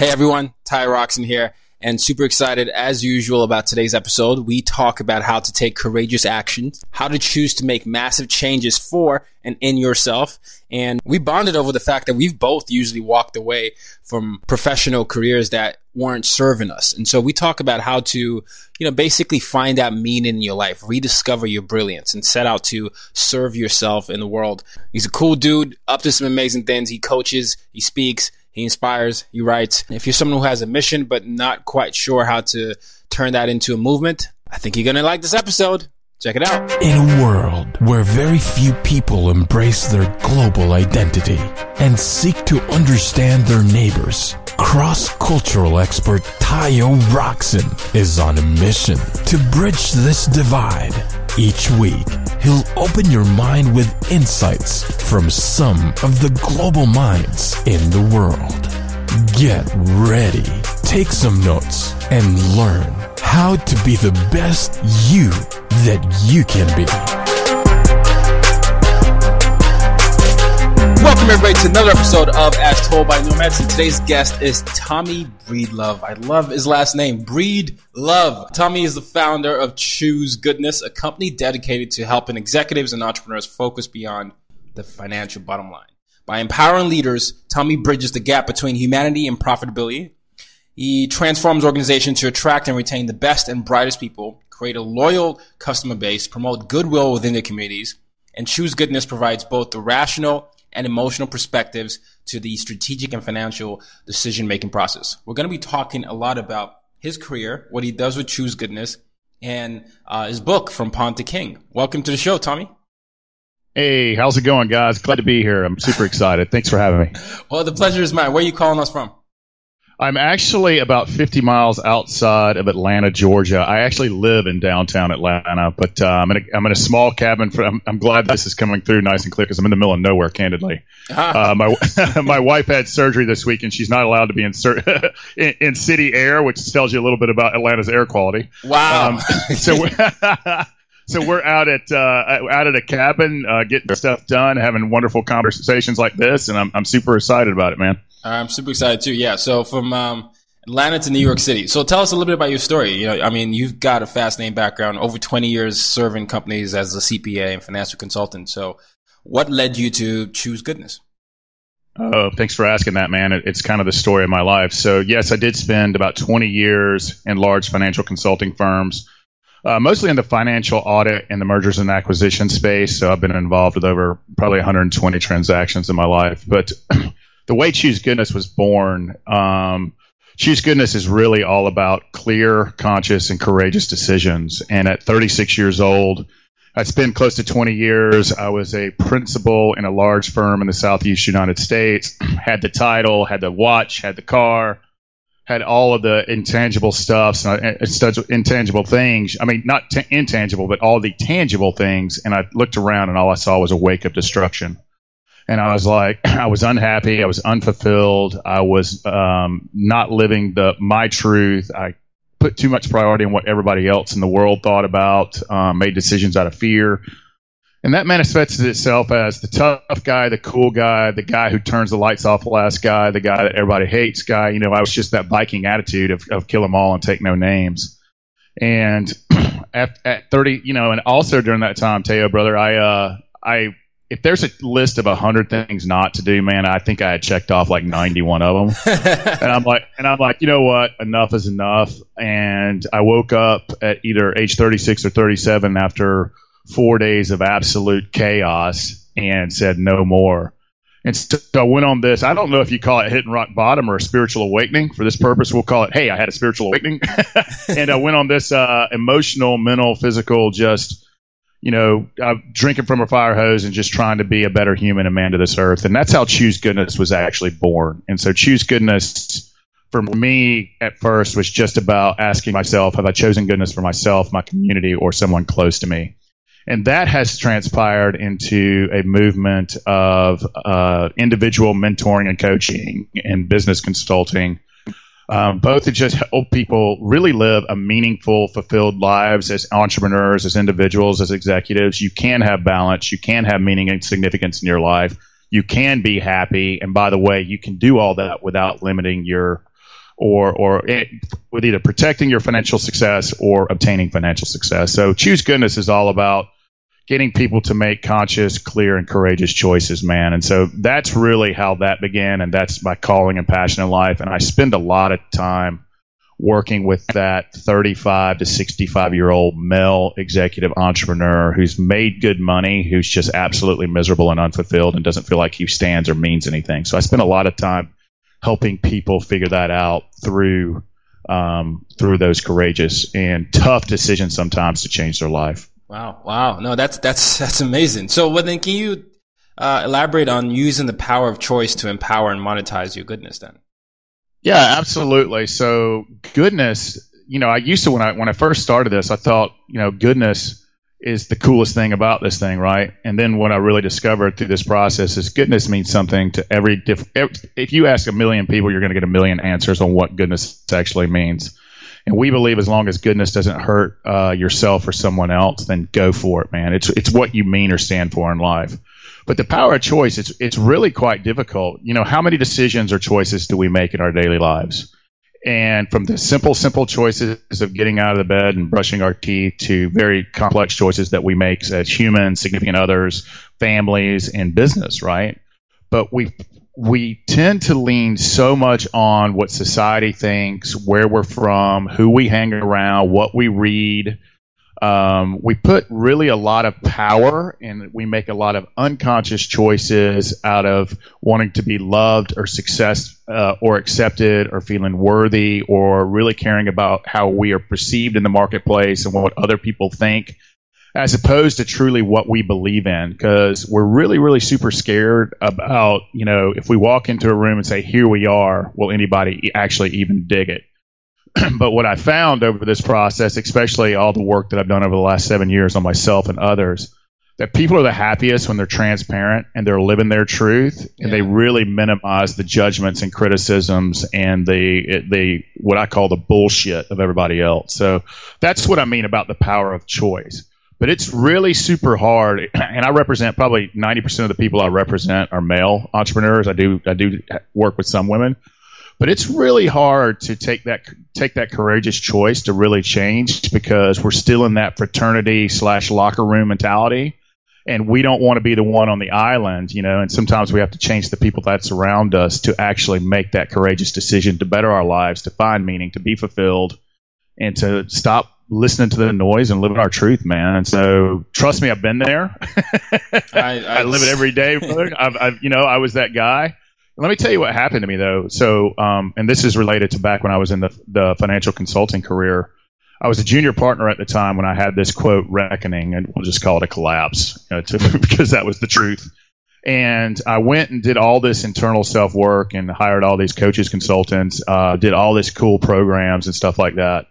Hey everyone, Ty Rockson here and super excited as usual about today's episode. We talk about how to take courageous actions, how to choose to make massive changes for and in yourself. And we bonded over the fact that we've both usually walked away from professional careers that weren't serving us. And so we talk about how to, you know, basically find that meaning in your life, rediscover your brilliance and set out to serve yourself in the world. He's a cool dude, up to some amazing things. He coaches, he speaks, he inspires, he writes. If you're someone who has a mission but not quite sure how to turn that into a movement, I think you're going to like this episode. Check it out. In a world where very few people embrace their global identity and seek to understand their neighbors, cross-cultural expert Tayo Rockson is on a mission to bridge this divide. Each week, he'll open your mind with insights from some of the global minds in the world. Get ready, take some notes, and learn how to be the best you that you can be. Welcome everybody to another episode of As Told by Nomads. And today's guest is Tommy Breedlove. I love his last name, Breedlove. Tommy is the founder of Choose Goodness, a company dedicated to helping executives and entrepreneurs focus beyond the financial bottom line. By empowering leaders, Tommy bridges the gap between humanity and profitability. He transforms organizations to attract and retain the best and brightest people, create a loyal customer base, promote goodwill within their communities, and Choose Goodness provides both the rational and emotional perspectives to the strategic and financial decision making process. We're going to be talking a lot about his career, what he does with Choose Goodness, and uh, his book from Pawn to King. Welcome to the show, Tommy. Hey, how's it going, guys? Glad to be here. I'm super excited. Thanks for having me. Well, the pleasure is mine. Where are you calling us from? I'm actually about 50 miles outside of Atlanta, Georgia. I actually live in downtown Atlanta, but uh, I'm, in a, I'm in a small cabin. For, I'm, I'm glad this is coming through nice and clear because I'm in the middle of nowhere, candidly. Uh, my my wife had surgery this week, and she's not allowed to be in, in, in city air, which tells you a little bit about Atlanta's air quality. Wow. Um, so. So we're out at uh, out at a cabin, uh, getting stuff done, having wonderful conversations like this, and I'm I'm super excited about it, man. I'm super excited too. Yeah. So from um, Atlanta to New York City. So tell us a little bit about your story. You know, I mean, you've got a fascinating background, over 20 years serving companies as a CPA and financial consultant. So what led you to choose goodness? Oh, thanks for asking that, man. It, it's kind of the story of my life. So yes, I did spend about 20 years in large financial consulting firms. Uh, mostly in the financial audit and the mergers and acquisition space. So I've been involved with over probably 120 transactions in my life. But the way Choose Goodness was born, um, Choose Goodness is really all about clear, conscious, and courageous decisions. And at 36 years old, I spent close to 20 years. I was a principal in a large firm in the Southeast United States, had the title, had the watch, had the car, had all of the intangible stuffs, and intangible things. I mean, not t- intangible, but all the tangible things. And I looked around and all I saw was a wake of destruction and I was like, I was unhappy, I was unfulfilled, I was um, not living the my truth. I put too much priority on what everybody else in the world thought about, um, made decisions out of fear. And that manifested itself as the tough guy, the cool guy, the guy who turns the lights off last guy, the guy that everybody hates guy. You know, I was just that Viking attitude of, of kill them all and take no names. And at, at 30, you know, and also during that time, Teo, brother, I, uh, I if there's a list of hundred things not to do, man, I think I had checked off like 91 of them. and I'm like, and I'm like, you know what? Enough is enough. And I woke up at either age 36 or 37 after four days of absolute chaos and said no more. And so I went on this. I don't know if you call it hitting rock bottom or a spiritual awakening. For this purpose, we'll call it, hey, I had a spiritual awakening. and I went on this uh, emotional, mental, physical, just, you know, uh, drinking from a fire hose and just trying to be a better human and man to this earth. And that's how Choose Goodness was actually born. And so Choose Goodness for me at first was just about asking myself, have I chosen goodness for myself, my community, or someone close to me? And that has transpired into a movement of uh, individual mentoring and coaching and business consulting, um, both to just help people really live a meaningful, fulfilled lives as entrepreneurs, as individuals, as executives. You can have balance, you can have meaning and significance in your life. You can be happy, and by the way, you can do all that without limiting your or or it, with either protecting your financial success or obtaining financial success. So choose goodness is all about getting people to make conscious, clear, and courageous choices, man. And so that's really how that began, and that's my calling and passion in life. And I spend a lot of time working with that 35 to 65 year old male executive entrepreneur who's made good money, who's just absolutely miserable and unfulfilled and doesn't feel like he stands or means anything. So I spend a lot of time helping people figure that out through um, through those courageous and tough decisions sometimes to change their life. Wow, wow, no, that's that's that's amazing. So, well, then, can you uh, elaborate on using the power of choice to empower and monetize your goodness? Then, yeah, absolutely. So, goodness, you know, I used to when I when I first started this, I thought, you know, goodness is the coolest thing about this thing, right? And then what I really discovered through this process is goodness means something to every different. If you ask a million people, you're going to get a million answers on what goodness actually means. And we believe as long as goodness doesn't hurt uh, yourself or someone else, then go for it, man. It's it's what you mean or stand for in life. But the power of choice, it's it's really quite difficult. You know, how many decisions or choices do we make in our daily lives? And from the simple, simple choices of getting out of the bed and brushing our teeth to very complex choices that we make as humans, significant others, families, and business, right? But we we tend to lean so much on what society thinks, where we're from, who we hang around, what we read, um, we put really a lot of power and we make a lot of unconscious choices out of wanting to be loved or success uh, or accepted or feeling worthy or really caring about how we are perceived in the marketplace and what other people think as opposed to truly what we believe in. Because we're really really super scared about you know if we walk into a room and say here we are will anybody actually even dig it but what I found over this process, especially all the work that I've done over the last seven years on myself and others, that people are the happiest when they're transparent and they're living their truth and yeah. they really minimize the judgments and criticisms and the the what I call the bullshit of everybody else. So that's what I mean about the power of choice. But it's really super hard, and I represent probably ninety percent of the people I represent are male entrepreneurs. I do I do work with some women, but it's really hard to take that take that courageous choice to really change because we're still in that fraternity slash locker room mentality. And we don't want to be the one on the island you know and sometimes we have to change the people that surround us to actually make that courageous decision to better our lives to find meaning to be fulfilled and to stop listening to the noise and living our truth man. And so trust me i've been there. I, I, I, live it every day I've, I've, you know i was that guy let me tell you what happened to me though. So, um, and this is related to back when I was in the, the financial consulting career. I was a junior partner at the time when I had this quote reckoning, and we'll just call it a collapse you know, to, because that was the truth. And I went and did all this internal self work and hired all these coaches, consultants, uh, did all this cool programs and stuff like that.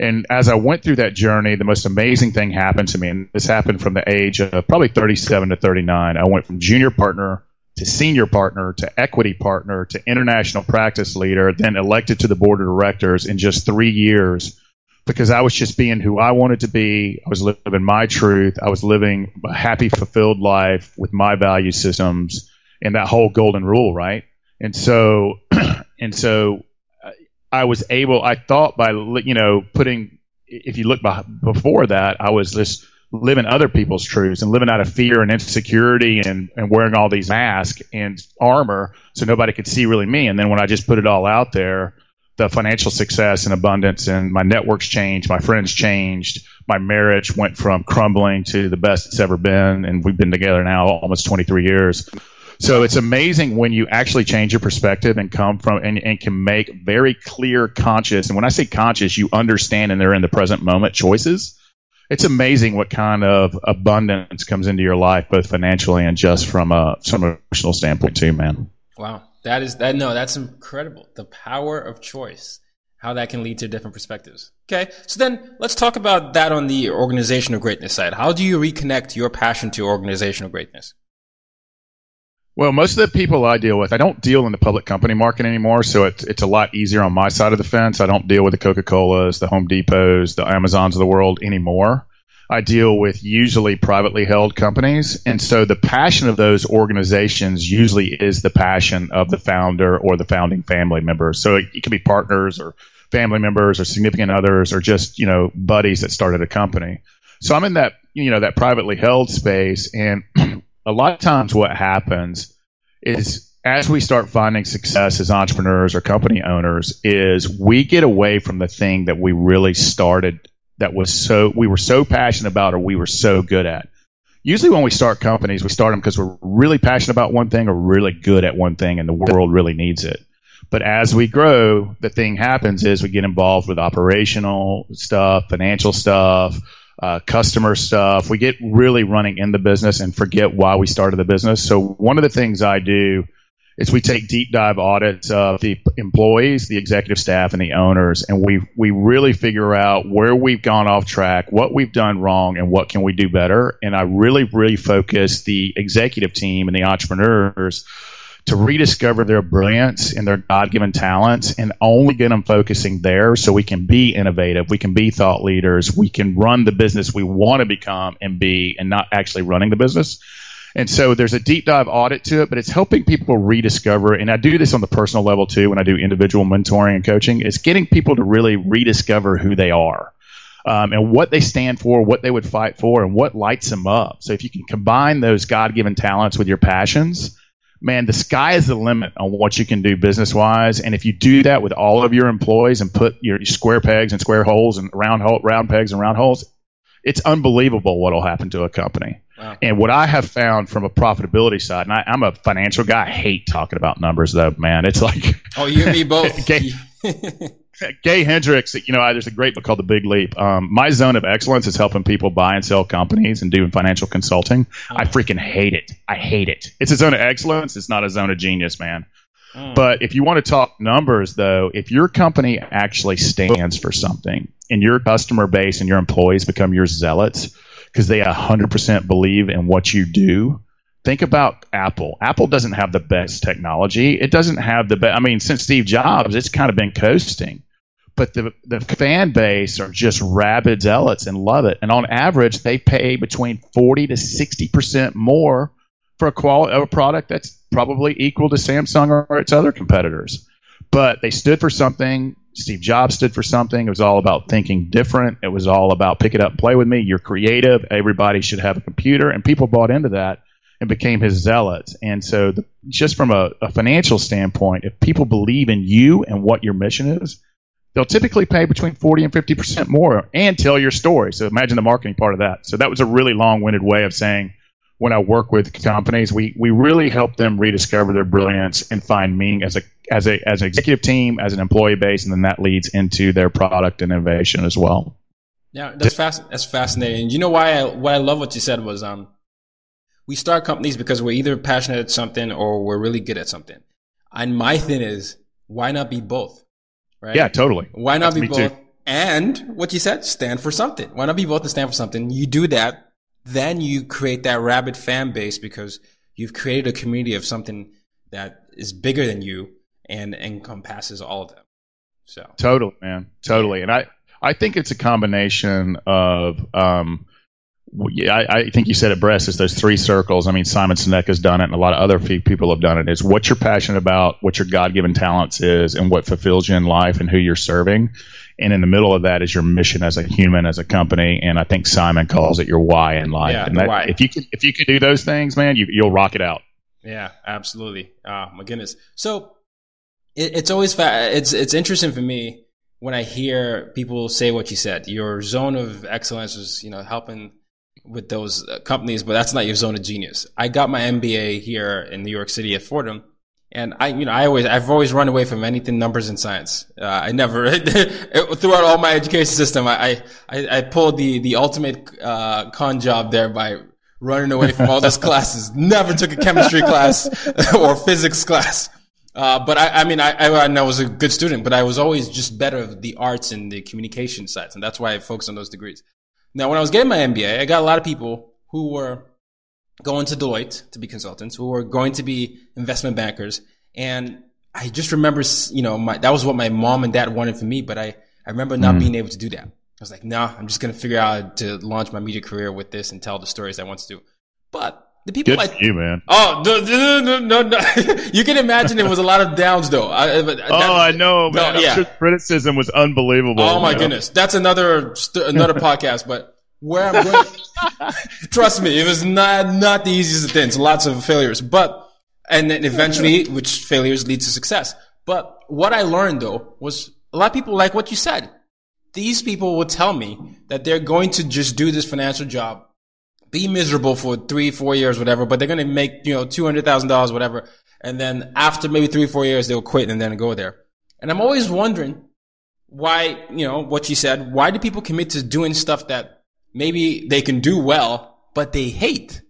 And as I went through that journey, the most amazing thing happened to me. And this happened from the age of probably 37 to 39. I went from junior partner to senior partner to equity partner to international practice leader, then elected to the board of directors in just three years because I was just being who I wanted to be. I was living my truth. I was living a happy, fulfilled life with my value systems and that whole golden rule, right? And so, and so I was able, I thought by, you know, putting, if you look by, before that, I was this living other people's truths and living out of fear and insecurity and, and wearing all these masks and armor so nobody could see really me. And then when I just put it all out there, the financial success and abundance and my networks changed, my friends changed, my marriage went from crumbling to the best it's ever been, and we've been together now almost 23 years. So it's amazing when you actually change your perspective and come from and, and can make very clear, conscious. And when I say conscious, you understand and they're in the present moment choices. It's amazing what kind of abundance comes into your life, both financially and just from a some emotional standpoint too, man. Wow, that is that. No, that's incredible. The power of choice, how that can lead to different perspectives. Okay, so then let's talk about that on the organizational greatness side. How do you reconnect your passion to organizational greatness? Well, most of the people I deal with, I don't deal in the public company market anymore, so it's it's a lot easier on my side of the fence. I don't deal with the Coca Colas, the Home Depots, the Amazons of the world anymore. I deal with usually privately held companies, and so the passion of those organizations usually is the passion of the founder or the founding family member. So it, it can be partners or family members or significant others or just you know buddies that started a company. So I'm in that you know that privately held space, and a lot of times what happens is as we start finding success as entrepreneurs or company owners is we get away from the thing that we really started that was so we were so passionate about or we were so good at. Usually when we start companies we start them because we're really passionate about one thing or really good at one thing and the world really needs it. But as we grow the thing happens is we get involved with operational stuff financial stuff uh, customer stuff. We get really running in the business and forget why we started the business. So one of the things I do is we take deep dive audits of the employees, the executive staff, and the owners, and we we really figure out where we've gone off track, what we've done wrong, and what can we do better. And I really, really focus the executive team and the entrepreneurs to rediscover their brilliance and their God given talents and only get them focusing there so we can be innovative, we can be thought leaders, we can run the business we want to become and be and not actually running the business. And so there's a deep dive audit to it, but it's helping people rediscover. And I do this on the personal level too when I do individual mentoring and coaching. It's getting people to really rediscover who they are. Um, and what they stand for, what they would fight for, and what lights them up. So if you can combine those God given talents with your passions, man, the sky is the limit on what you can do business wise. And if you do that with all of your employees and put your square pegs and square holes and round hole, round pegs and round holes, it's unbelievable what will happen to a company. Wow. And what I have found from a profitability side, and I, am a financial guy, I hate talking about numbers though, man. It's like oh, you and me both. Gay Hendricks, you know, there's a great book called The Big Leap. Um, my zone of excellence is helping people buy and sell companies and doing financial consulting. Oh. I freaking hate it. I hate it. It's a zone of excellence. It's not a zone of genius, man. Oh. But if you want to talk numbers, though, if your company actually stands for something and your customer base and your employees become your zealots because they 100% believe in what you do, think about Apple. Apple doesn't have the best technology. It doesn't have the best. I mean, since Steve Jobs, it's kind of been coasting. But the the fan base are just rabid zealots and love it. And on average, they pay between forty to sixty percent more for a quality a product that's probably equal to Samsung or its other competitors. But they stood for something. Steve Jobs stood for something. It was all about thinking different. It was all about pick it up, play with me. You're creative. Everybody should have a computer, and people bought into that and became his zealots. And so, the, just from a, a, financial standpoint, if people believe in you and what your mission is, they'll typically pay between 40 and 50% more and tell your story. So, imagine the marketing part of that. So, that was a really long winded way of saying when I work with companies, we, we really help them rediscover their brilliance and find meaning as a as a as an executive team, as an employee base, and then that leads into their product innovation as well. Yeah, that's fast. That's fascinating. You know why I what I love what you said was um we start companies because we're either passionate at something or we're really good at something. And my thing is, why not be both? Right? Yeah, totally. Why not That's be both? Too. And what you said, stand for something. Why not be both and stand for something? You do that, then you create that rabid fan base because you've created a community of something that is bigger than you and encompasses all of them. So totally, man, totally. And I, I think it's a combination of, um, I, I, think you said it best. It's those three circles. I mean, Simon Sinek has done it, and a lot of other people have done it. It's what you're passionate about, what your God-given talents is, and what fulfills you in life, and who you're serving. And in the middle of that is your mission as a human, as a company, and I think Simon calls it your why in life. Yeah, and that, why. if you can if you can do those things, man, you, you'll rock it out. Yeah, absolutely. Oh my goodness. So it, it's always fa- it's it's interesting for me when I hear people say what you said. Your zone of excellence is you know helping with those uh, companies, but that's not your zone of genius. I got my MBA here in New York City at Fordham. And I, you know, I always, I've always run away from anything numbers and science. Uh, I never, throughout all my education system, I, I, I pulled the, the ultimate, uh, con job there by running away from all those classes. Never took a chemistry class or physics class. Uh, but I, I mean, I, I, I was a good student, but I was always just better at the arts and the communication sides. And that's why I focused on those degrees. Now, when I was getting my MBA, I got a lot of people who were going to Deloitte to be consultants, who were going to be investment bankers. And I just remember, you know, my, that was what my mom and dad wanted for me, but I, I remember not Mm. being able to do that. I was like, nah, I'm just going to figure out to launch my media career with this and tell the stories I want to do. But the people Good like, for you, man. oh, no, no, no, no, no. you can imagine it was a lot of downs though. I, but that- oh, I know, no, man. I'm yeah. sure criticism was unbelievable. Oh my you know? goodness, that's another another podcast. But where I'm going, trust me, it was not not the easiest of things. Lots of failures, but and then eventually, which failures lead to success. But what I learned though was a lot of people like what you said. These people will tell me that they're going to just do this financial job, be miserable for three, four years, whatever, but they're going to make, you know, $200,000, whatever. And then after maybe three, four years, they'll quit and then go there. And I'm always wondering why, you know, what you said, why do people commit to doing stuff that maybe they can do well, but they hate?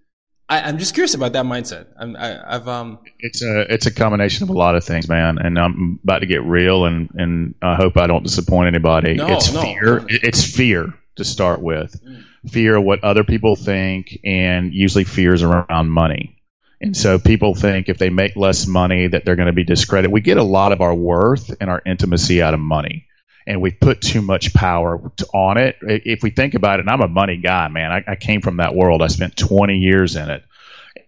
I, I'm just curious about that mindset. I'm, I, I've, um, It's a it's a combination of a lot of things, man. And I'm about to get real, and and I hope I don't disappoint anybody. No, it's no. fear. It- It's fear to start with. Mm. Fear of what other people think, and usually fears around money. And so people think if they make less money that they're going to be discredited. We get a lot of our worth and our intimacy out of money. And we put too much power to, on it. If we think about it, and I'm a money guy, man. I, I came from that world. I spent 20 years in it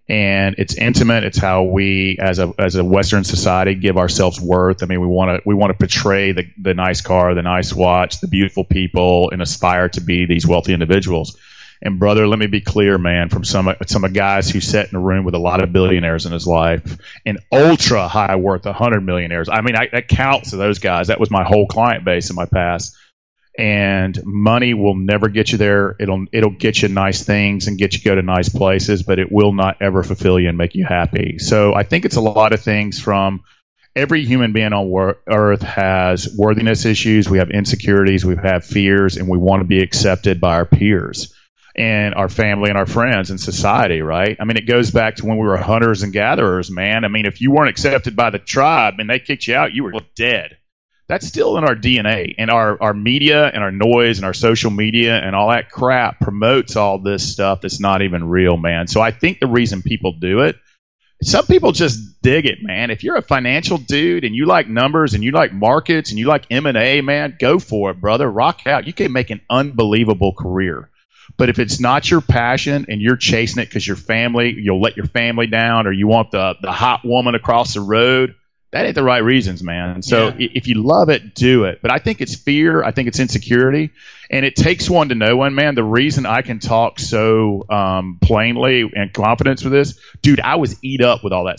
and it's intimate. It's how we, as a as a Western society, give ourselves worth. I mean, we want to we want to portray the the nice car, the nice watch, the beautiful people, and aspire to be these wealthy individuals. And brother, let me be clear, man, from some some guys who sat in a room with a lot of billionaires in his life and ultra high worth, hundred millionaires. I mean, I, that counts to those guys. That was my whole client base in my past and money will never get you there. It'll it'll get you nice things and get you go to nice places, but it will not ever fulfill you and make you happy. So I think it's a lot of things from every human being on wor- earth has worthiness issues, we have insecurities, we have fears, and we want to be accepted by our peers and our family and our friends and society, right? I mean, it goes back to when we were hunters and gatherers, man. I mean, if you weren't accepted by the tribe and they kicked you out, you were dead that's still in our DNA and our, our media and our noise and our social media and all that crap promotes all this stuff that's not even real, man. So I think the reason people do it, some people just dig it, man. If you're a financial dude and you like numbers and you like markets and you like M&A, man, go for it, brother. Rock out. You can make an unbelievable career. But if it's not your passion and you're chasing it because your family, you'll let your family down or you want the, the hot woman across the road, that ain't the right reasons, man. So Yeah. if you love it, do it. But I think it's fear. I think it's insecurity, and it takes one to know one, man. The reason I can talk so um, plainly and confidence with this, dude, I was eat up with all that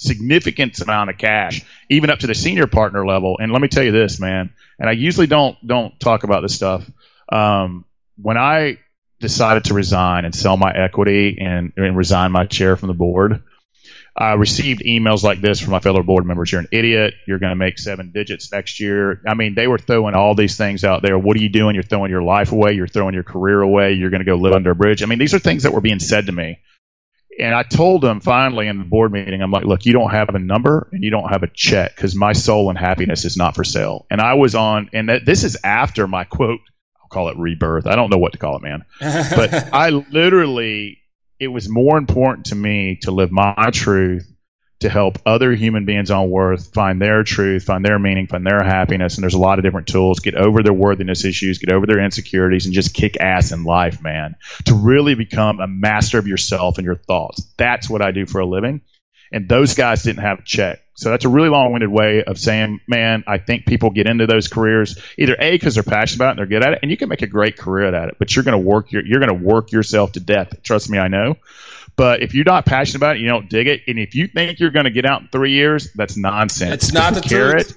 significant amount of cash, even up to the senior partner level. And let me tell you this, man. And I usually don't don't talk about this stuff. Um, when I decided to resign and sell my equity and, and resign my chair from the board, I received emails like this from my fellow board members. You're an idiot. You're going to make seven digits next year. I mean, they were throwing all these things out there. What are you doing? You're throwing your life away. You're throwing your career away. You're going to go live under a bridge. I mean, these are things that were being said to me. And I told them finally in the board meeting, I'm like, look, you don't have a number and you don't have a check because my soul and happiness is not for sale. And I was on, and that, this is after my quote, I'll call it rebirth. I don't know what to call it, man. but I literally it was more important to me to live my truth to help other human beings on worth find their truth, find their meaning, find their happiness. And there's a lot of different tools. Get over their worthiness issues, get over their insecurities, and just kick ass in life, man. To really become a master of yourself and your thoughts. That's what I do for a living. And those guys didn't have a check. So that's a really long-winded way of saying, man, I think people get into those careers either a because they're passionate about it and they're good at it, and you can make a great career at it. But you're going to work your, you're going to work yourself to death. Trust me, I know. But if you're not passionate about it, you don't dig it, and if you think you're going to get out in three years, that's nonsense. It's not the, the carrot. Truth.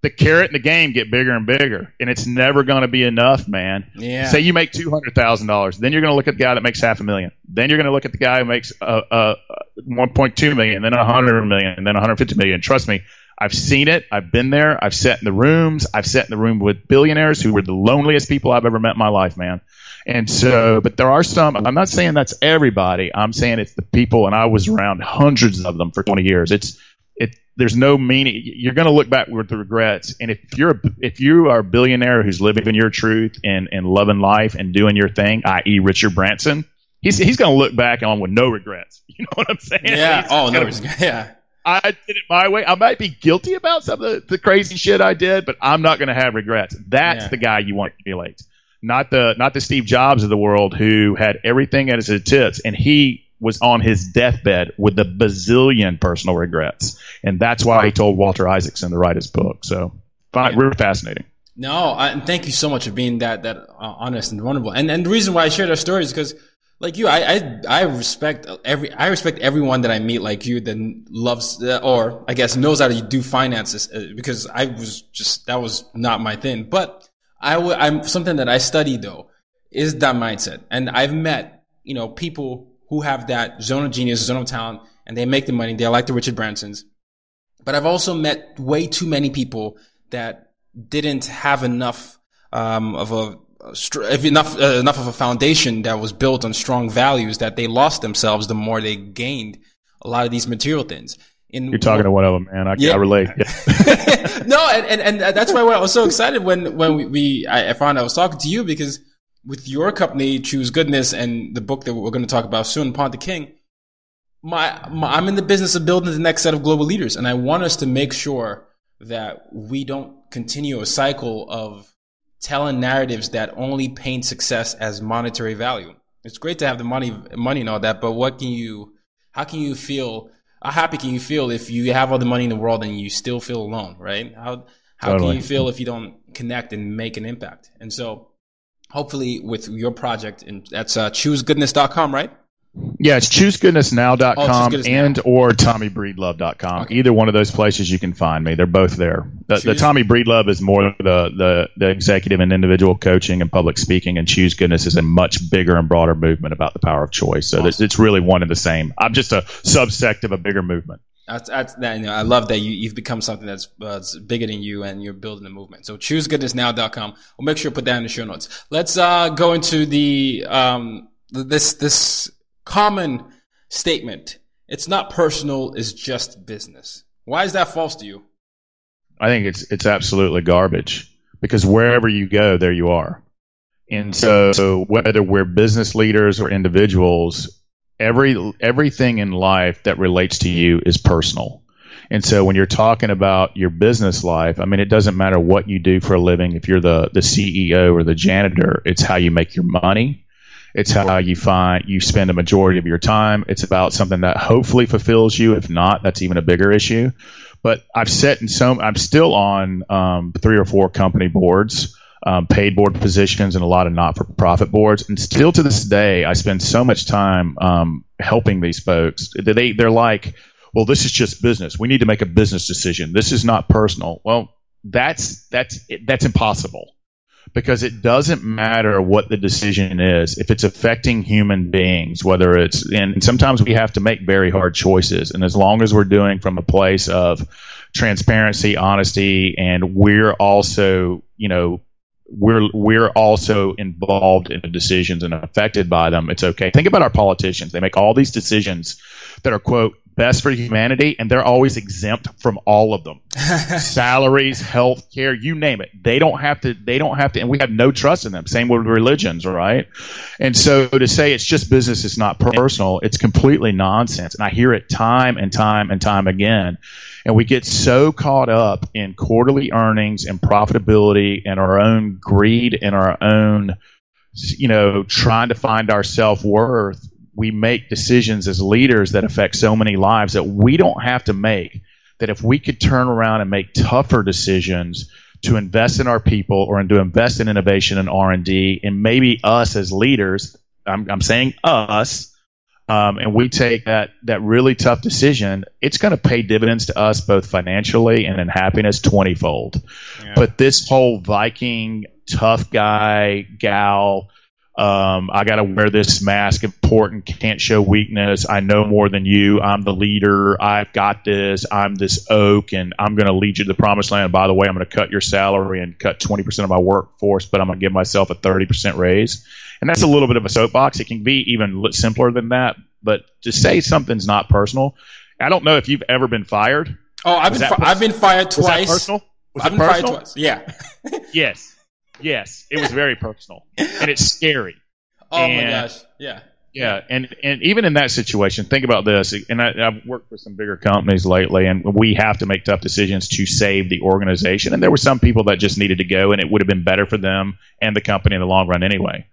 The carrot and the game get bigger and bigger, and it's never going to be enough, man. Yeah. Say you make two hundred thousand dollars, then you're going to look at the guy that makes half a million. Then you're going to look at the guy who makes uh, uh, 1.2 million, then a 100 million, and then 150 million. Trust me, I've seen it. I've been there. I've sat in the rooms. I've sat in the room with billionaires who were the loneliest people I've ever met in my life, man. And so, but there are some, I'm not saying that's everybody. I'm saying it's the people, and I was around hundreds of them for 20 years. It's, it, there's no meaning. You're going to look back with the regrets. And if you're, a, if you are a billionaire who's living in your truth and, and loving life and doing your thing, i.e. Richard Branson, he's, he's going to look back on with no regrets. You know what I'm saying? Yeah. He's oh, no. Yeah. I did it my way. I might be guilty about some of the, the crazy shit I did, but I'm not going to have regrets. That's yeah. the guy you want to emulate not the not the Steve Jobs of the world who had everything at his tits, and he was on his deathbed with a bazillion personal regrets, and that's why he told Walter Isaacson to write his book. So, fine, yeah. really fascinating. No, I, thank you so much for being that that uh, honest and vulnerable. And and the reason why I share that story is because, like you, I, I I respect every I respect everyone that I meet like you that loves uh, or I guess knows how to do finances uh, because I was just that was not my thing, but I w- I'm something that I study though is that mindset. And I've met, you know, people who have that zone of genius, zone of talent, and they make the money. They're like the Richard Bransons. But I've also met way too many people that didn't have enough um, of a if enough uh, enough of a foundation that was built on strong values that they lost themselves the more they gained a lot of these material things. In You're talking to one of them, man. I, yeah. I relate. Yeah. no, and, and, and that's why I was so excited when when we, we I found I was talking to you because with your company, Choose Goodness, and the book that we're going to talk about soon, Pawn the King. My, my I'm in the business of building the next set of global leaders, and I want us to make sure that we don't continue a cycle of telling narratives that only paint success as monetary value. It's great to have the money, money and all that, but what can you, how can you feel how happy can you feel if you have all the money in the world and you still feel alone, right? How how totally. can you feel if you don't connect and make an impact? And so, hopefully, with your project, and that's uh, choosegoodness.com, right? Yeah, it's choosegoodnessnow.com oh, and or tommybreedlove.com. Okay. Either one of those places you can find me. They're both there. The, the Tommy Breedlove is more the, the, the executive and individual coaching and public speaking, and Choose Goodness is a much bigger and broader movement about the power of choice. So awesome. it's really one and the same. I'm just a subsect of a bigger movement. That's, that's that, you know, I love that you, have become something that's, uh, bigger than you and you're building a movement. So choosegoodnessnow.com. We'll make sure to put that in the show notes. Let's, uh, go into the, um, this, this common statement. It's not personal, it's just business. Why is that false to you? I think it's it's absolutely garbage because wherever you go, there you are. And so, so whether we're business leaders or individuals, every everything in life that relates to you is personal. And so when you're talking about your business life, I mean, it doesn't matter what you do for a living. If you're the, the CEO or the janitor, it's how you make your money. It's how you find you spend a majority of your time. It's about something that hopefully fulfills you. If not, that's even a bigger issue. But I've set in some. I'm still on um, three or four company boards. Um, paid board positions and a lot of not-for-profit boards. And still to this day, I spend so much time um, helping these folks. They they're like, well, this is just business. We need to make a business decision. This is not personal. Well, that's that's that's impossible because it doesn't matter what the decision is. If it's affecting human beings whether it's and sometimes we have to make very hard choices. And as long as we're doing from a place of transparency honesty and we're also you know we're we're also involved in the decisions and affected by them it's okay. Think about our politicians. They make all these decisions that are quote best for humanity, and they're always exempt from all of them. Salaries, health care, you name it. They don't have to. They don't have to, and we have no trust in them. Same with religions, right? And so to say it's just business, it's not personal. It's completely nonsense, and I hear it time and time and time again. And we get so caught up in quarterly earnings and profitability and our own greed and our own, you know, trying to find our self worth we make decisions as leaders that affect so many lives that we don't have to make that if we could turn around and make tougher decisions to invest in our people or to invest in innovation and r&d and maybe us as leaders i'm, I'm saying us um, and we take that that really tough decision it's going to pay dividends to us both financially and in happiness 20 fold yeah. but this whole viking tough guy gal um, I got to wear this mask. Important. Can't show weakness. I know more than you. I'm the leader. I've got this. I'm this oak, and I'm going to lead you to the promised land. by the way, I'm going to cut your salary and cut 20% of my workforce, but I'm going to give myself a 30% raise. And that's a little bit of a soapbox. It can be even simpler than that. But to say something's not personal, I don't know if you've ever been fired. Oh, I've been fi- I've been fired twice. Was personal? Was I've been personal? fired twice. Yeah. yes. Yes, it was very personal, and it's scary. Oh and, my gosh! Yeah. Yeah, and and even in that situation, think about this. And I, have worked for some bigger companies lately, and we have to make tough decisions to save the organization. And there were some people that just needed to go, and it would have been better for them and the company in the long run anyway.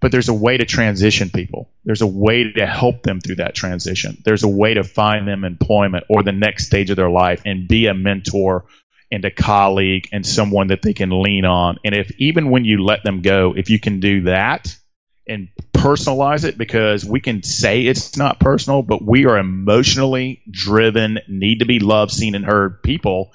But there's a way to transition people. There's a way to help them through that transition. There's a way to find them employment or the next stage of their life and be a mentor and a colleague and someone that they can lean on. And if even when you let them go, if you can do that and personalize it, because we can say it's not personal, but we are emotionally driven, need to be loved, seen, and heard people.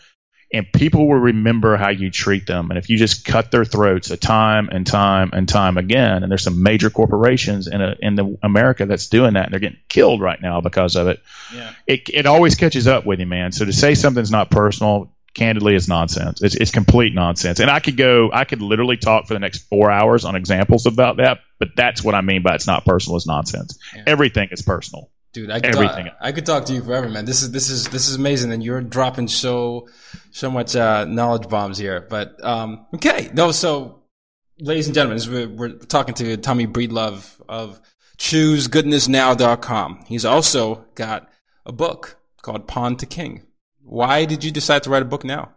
And people will remember how you treat them. And if you just cut their throats a time and time and time again, and there's some major corporations in a, in the America that's doing that, and they're getting killed right now because of it. Yeah. It it always catches up with you, man. So to say something's not personal, candidly is nonsense. It's, it's complete nonsense. And I could go, I could literally talk for the next four hours on examples about that, but that's what I mean by it's not personal, it's nonsense. Yeah. Everything is personal. Dude, I could, Everything. Talk, I could talk to you forever, man. This is this is this is amazing, and you're dropping so so much uh, knowledge bombs here. But um, okay, no. So, ladies and gentlemen, we're, we're talking to Tommy Breedlove of ChooseGoodnessNow.com. He's also got a book called Pawn to King. Why did you decide to write a book now?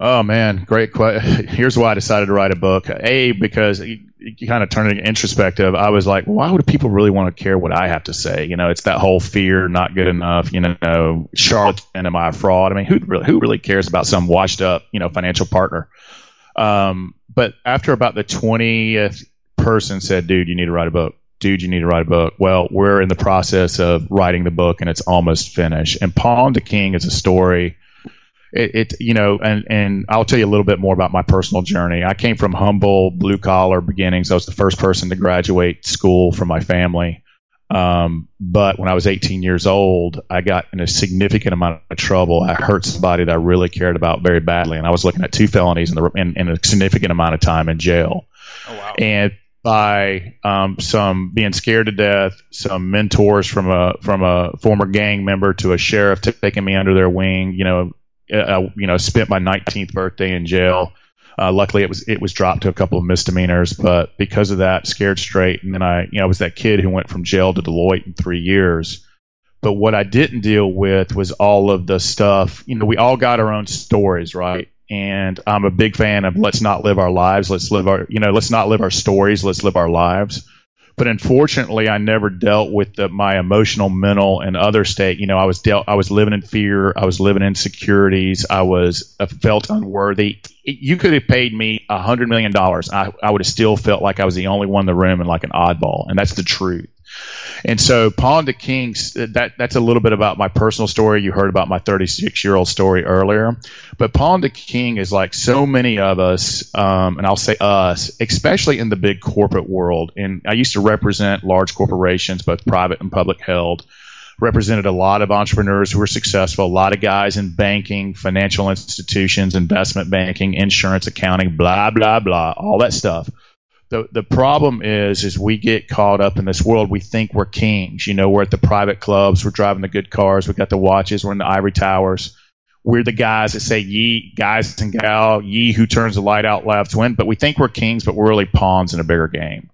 Oh man, great question. Here's why I decided to write a book. A because you, kind of turn it introspective. I was like, why would people really want to care what I have to say? You know, it's that whole fear, not good enough. You know, charlatan, am I a fraud? I mean, who really who really cares about some washed up, you know, financial partner? Um, but after about the twentieth person said, dude, you need to write a book dude, you need to write a book. Well, we're in the process of writing the book and it's almost finished. And Pawn to King is a story. It, it, you know, and, and I'll tell you a little bit more about my personal journey. I came from humble blue collar beginnings. I was the first person to graduate school from my family. Um, but when I was 18 years old, I got in a significant amount of trouble. I hurt somebody that I really cared about very badly, and I was looking at two felonies in, the, in, in a significant amount of time in jail. Oh, wow. And by um, some being scared to death, some mentors from a from a former gang member to a sheriff taking me under their wing. You know, uh, uh you know, spent my 19th birthday in jail. Uh, luckily, it was it was dropped to a couple of misdemeanors, but because of that, scared straight. And then I, you know, I was that kid who went from jail to Deloitte in three years. But what I didn't deal with was all of the stuff. You know, we all got our own stories, right? And I'm a big fan of let's not live our lives, let's live our you know let's not live our stories, let's live our lives. But unfortunately, I never dealt with the, my emotional, mental, and other state. You know, I was dealt, I was living in fear, I was living in insecurities, I was I felt unworthy. You could have paid me a hundred million dollars, I, I would have still felt like I was the only one in the room and like an oddball, and that's the truth. And so Pawn to Kings, that that's a little bit about my personal story. You heard about my 36 year old story earlier, but Pawn to King is like so many of us, um, and I'll say us, especially in the big corporate world. And I used to represent large corporations, both private and public held. Represented a lot of entrepreneurs who were successful, a lot of guys in banking, financial institutions, investment banking, insurance, accounting, blah blah blah, all that stuff the the problem is is we get caught up in this world. We think we're kings. You know, we're at the private clubs, we're driving the good cars, we got the watches, we're in the ivory towers. We're the guys that say ye guys and gal, ye who turns the light out left win. But we think we're kings, but we're really pawns in a bigger game.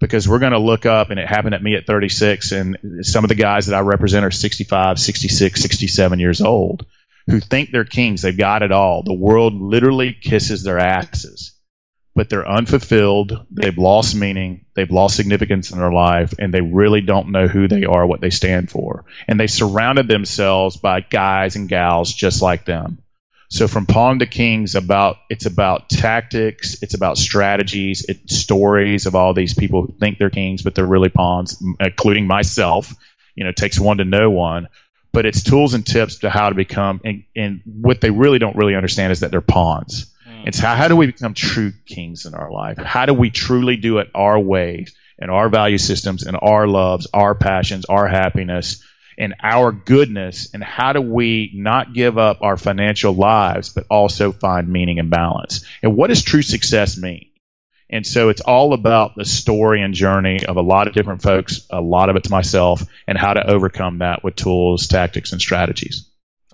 Because we're going to look up, and it happened at me at 36, and some of the guys that I represent are 65, 66, 67 years old who think they're kings. They've got it all. The world literally kisses their asses but they're unfulfilled. They've lost meaning. They've lost significance in their life, and they really don't know who they are, what they stand for. And they surrounded themselves by guys and gals just like them. So from Pawn to Kings, about it's about tactics, it's about strategies, it's stories of all these people who think they're kings, but they're really pawns, including myself. You know, it takes one to know one. But it's tools and tips to how to become, and, and what they really don't really understand is that they're pawns it's how, how do we become true kings in our life? How do we truly do it our way and our value systems and our loves, our passions, our happiness, and our goodness? And how do we not give up our financial lives, but also find meaning and balance? And what does true success mean? And so it's all about the story and journey of a lot of different folks, a lot of it's myself, and how to overcome that with tools, tactics, and strategies.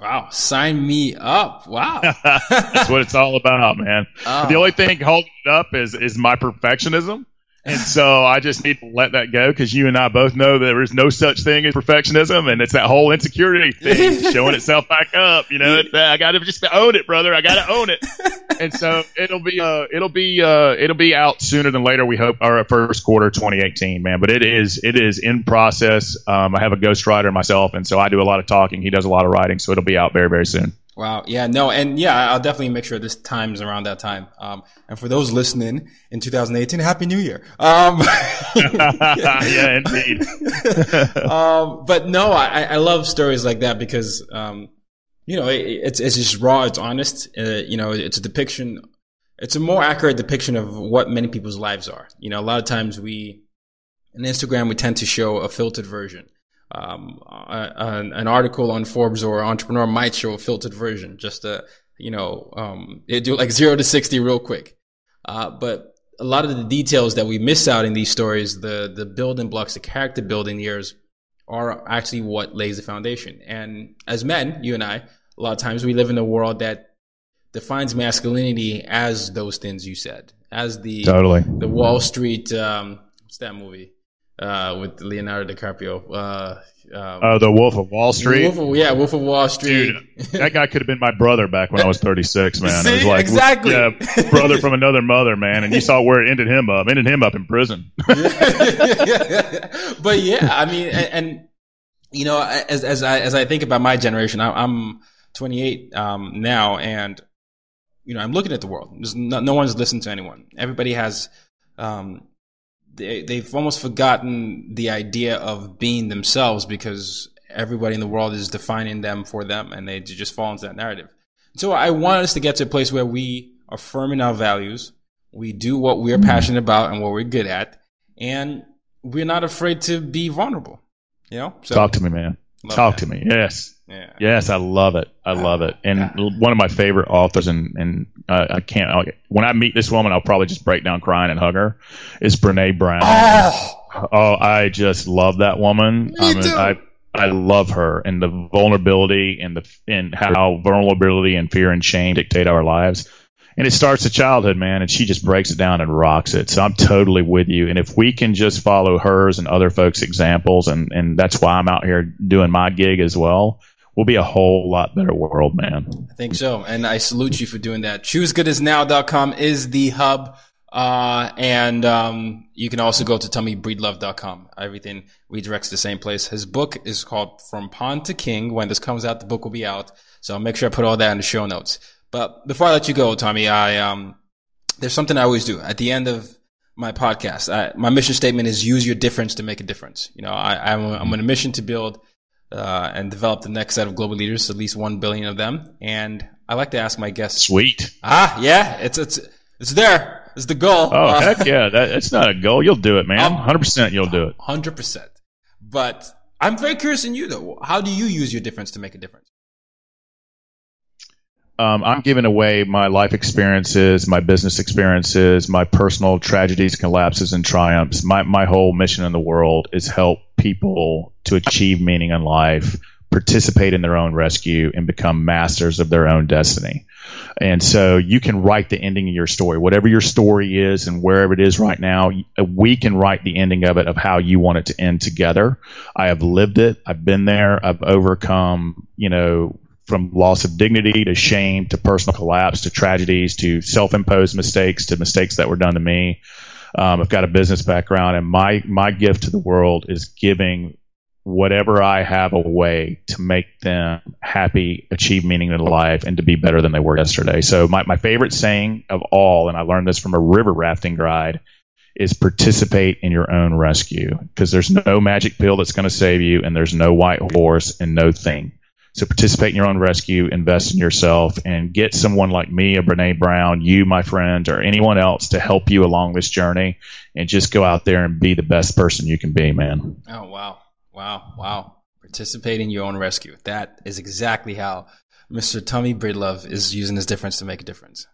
Wow, sign me up. Wow. That's what it's all about, man. Oh. The only thing holding it up is is my perfectionism. And so I just need to let that go because you and I both know there is no such thing as perfectionism, and it's that whole insecurity thing showing itself back up. You know, I got to just own it, brother. I got to own it. And so it'll be, uh, it'll be, uh, it'll be out sooner than later. We hope our first quarter 2018, man. But it is, it is in process. Um, I have a ghostwriter myself, and so I do a lot of talking. He does a lot of writing, so it'll be out very, very soon. Wow. Yeah. No. And yeah, I'll definitely make sure this time's around that time. Um, and for those listening in 2018, Happy New Year. Um, yeah, indeed. um, but no, I, I love stories like that because, um, you know, it, it's, it's just raw. It's honest. Uh, you know, it's a depiction. It's a more accurate depiction of what many people's lives are. You know, a lot of times we, in Instagram, we tend to show a filtered version um, an article on Forbes or Entrepreneur might show a filtered version, just to, you know, um, it do like zero to 60 real quick. Uh, but a lot of the details that we miss out in these stories, the, the building blocks, the character building years are actually what lays the foundation. And as men, you and I, a lot of times we live in a world that defines masculinity as those things you said, as the, totally. the Wall Street, um, what's that movie? Uh, with Leonardo DiCaprio. Uh, um, uh, the Wolf of Wall Street. Wolf of, yeah, Wolf of Wall Street. Dude, that guy could have been my brother back when I was 36, man. See, it was like, exactly. Yeah, brother from another mother, man. And you saw where it ended him up. Ended him up in prison. but yeah, I mean, and, and, you know, as as I as I think about my generation, I, am 28 um, now, and you know, I'm looking at the world. No, no, one's listening to anyone. Everybody has um, they, they've almost forgotten the idea of being themselves because everybody in the world is defining them for them and they just fall into that narrative. So I want us to get to a place where we are firm in our values. We do what we're mm-hmm. passionate about and what we're good at. And we're not afraid to be vulnerable. You know? So, Talk to me, man. Talk that. to me. Yes. Yeah. Yes, I love it. I love it. And yeah. one of my favorite authors, and and uh, I can't. I'll, when I meet this woman, I'll probably just break down crying and hug her. Is Brene Brown? Oh, oh I just love that woman. Me I mean, too. I I love her and the vulnerability and the and how vulnerability and fear and shame dictate our lives. And it starts at childhood, man, and she just breaks it down and rocks it. So I'm totally with you. And if we can just follow hers and other folks' examples, and, and that's why I'm out here doing my gig as well, we'll be a whole lot better world, man. I think so. And I salute you for doing that. ChooseGoodnessNow.com is the hub. Uh, and, um, you can also go to TommyBreedlove.com. Everything redirects to the same place. His book is called From Pawn to King. When this comes out, the book will be out. So I'll make sure I put all that in the show notes. But before I let you go, Tommy, I, um, there's something I always do at the end of my podcast. I, my mission statement is use your difference to make a difference. You know, I, I'm, I'm on a mission to build uh, and develop the next set of global leaders, at least one billion of them. And I like to ask my guests. Sweet. Ah, yeah, it's it's it's there. It's the goal. Oh Uh, heck yeah, that, that's not a goal. You'll do it, man. Um, Hundred percent, you'll do it. Hundred percent. But I'm very curious in you though. How do you use your difference to make a difference? Um, I'm giving away my life experiences, my business experiences, my personal tragedies, collapses, and triumphs. My my whole mission in the world is help people to achieve meaning in life, participate in their own rescue, and become masters of their own destiny. And so you can write the ending of your story, whatever your story is, and wherever it is right now. We can write the ending of it of how you want it to end together. I have lived it. I've been there. I've overcome, you know, from loss of dignity to shame to personal collapse to tragedies to self-imposed mistakes to mistakes that were done to me. Um, I've got a business background, and my my gift to the world is giving whatever I have away to make them happy, achieve meaning in life, and to be better than they were yesterday. So my my favorite saying of all, and I learned this from a river rafting guide, is participate in your own rescue because there's no magic pill that's going to save you, and there's no white horse and no thing. So participate in your own rescue, invest in yourself, and get someone like me, a Brene Brown, you, my friend, or anyone else to help you along this journey, and just go out there and be the best person you can be, man. Oh wow, wow, wow! Participate in your own rescue. That is exactly how Mr. Tommy Breedlove is using his difference to make a difference.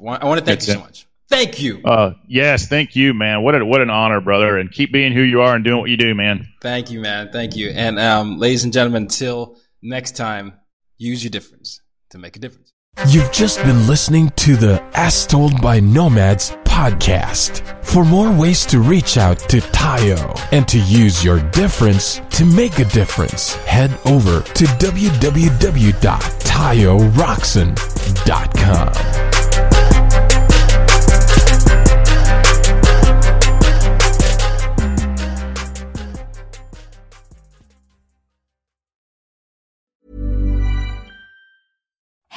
I want to thank you so much. Thank you. Uh, yes, thank you, man. What a, what an honor, brother, and keep being who you are and doing what you do, man. Thank you, man. Thank you. And um, ladies and gentlemen, until next time, use your difference to make a difference. You've just been listening to the As Told by Nomads podcast. For more ways to reach out to Tayo and to use your difference to make a difference, head over to www.tayorockson.com.